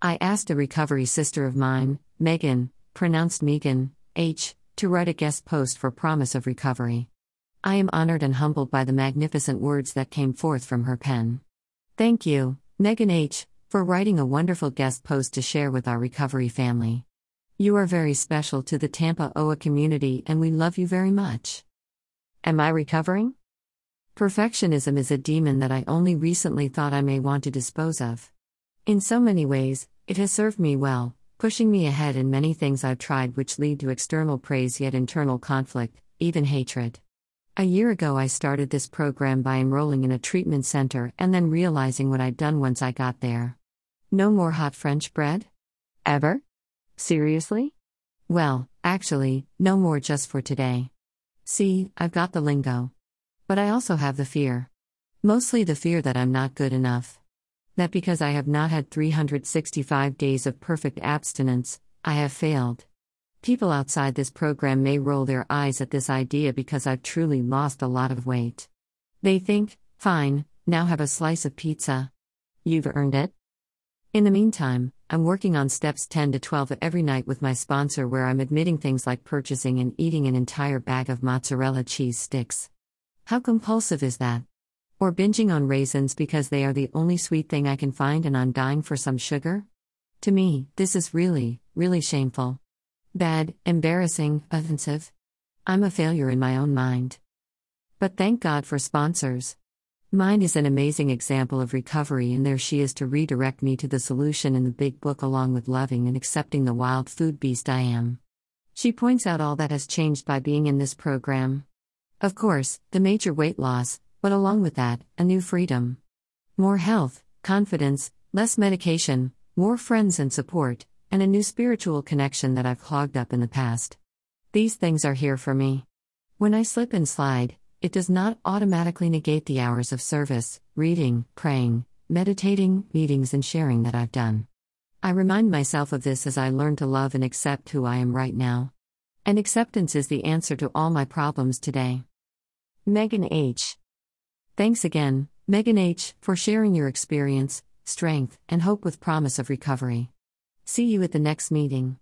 I asked a recovery sister of mine, Megan, pronounced Megan, H, to write a guest post for Promise of Recovery. I am honored and humbled by the magnificent words that came forth from her pen. Thank you, Megan H., for writing a wonderful guest post to share with our recovery family. You are very special to the Tampa OA community and we love you very much. Am I recovering? Perfectionism is a demon that I only recently thought I may want to dispose of. In so many ways, it has served me well, pushing me ahead in many things I've tried which lead to external praise yet internal conflict, even hatred. A year ago, I started this program by enrolling in a treatment center and then realizing what I'd done once I got there. No more hot French bread? Ever? Seriously? Well, actually, no more just for today. See, I've got the lingo. But I also have the fear. Mostly the fear that I'm not good enough. That because I have not had 365 days of perfect abstinence, I have failed. People outside this program may roll their eyes at this idea because I've truly lost a lot of weight. They think, fine, now have a slice of pizza. You've earned it? In the meantime, I'm working on steps 10 to 12 every night with my sponsor, where I'm admitting things like purchasing and eating an entire bag of mozzarella cheese sticks. How compulsive is that? Or binging on raisins because they are the only sweet thing I can find and I'm dying for some sugar? To me, this is really, really shameful. Bad, embarrassing, offensive. I'm a failure in my own mind. But thank God for sponsors. Mine is an amazing example of recovery, and there she is to redirect me to the solution in the big book along with loving and accepting the wild food beast I am. She points out all that has changed by being in this program. Of course, the major weight loss, but along with that, a new freedom. More health, confidence, less medication, more friends and support, and a new spiritual connection that I've clogged up in the past. These things are here for me. When I slip and slide, it does not automatically negate the hours of service, reading, praying, meditating, meetings, and sharing that I've done. I remind myself of this as I learn to love and accept who I am right now. And acceptance is the answer to all my problems today. Megan H. Thanks again, Megan H., for sharing your experience, strength, and hope with promise of recovery. See you at the next meeting.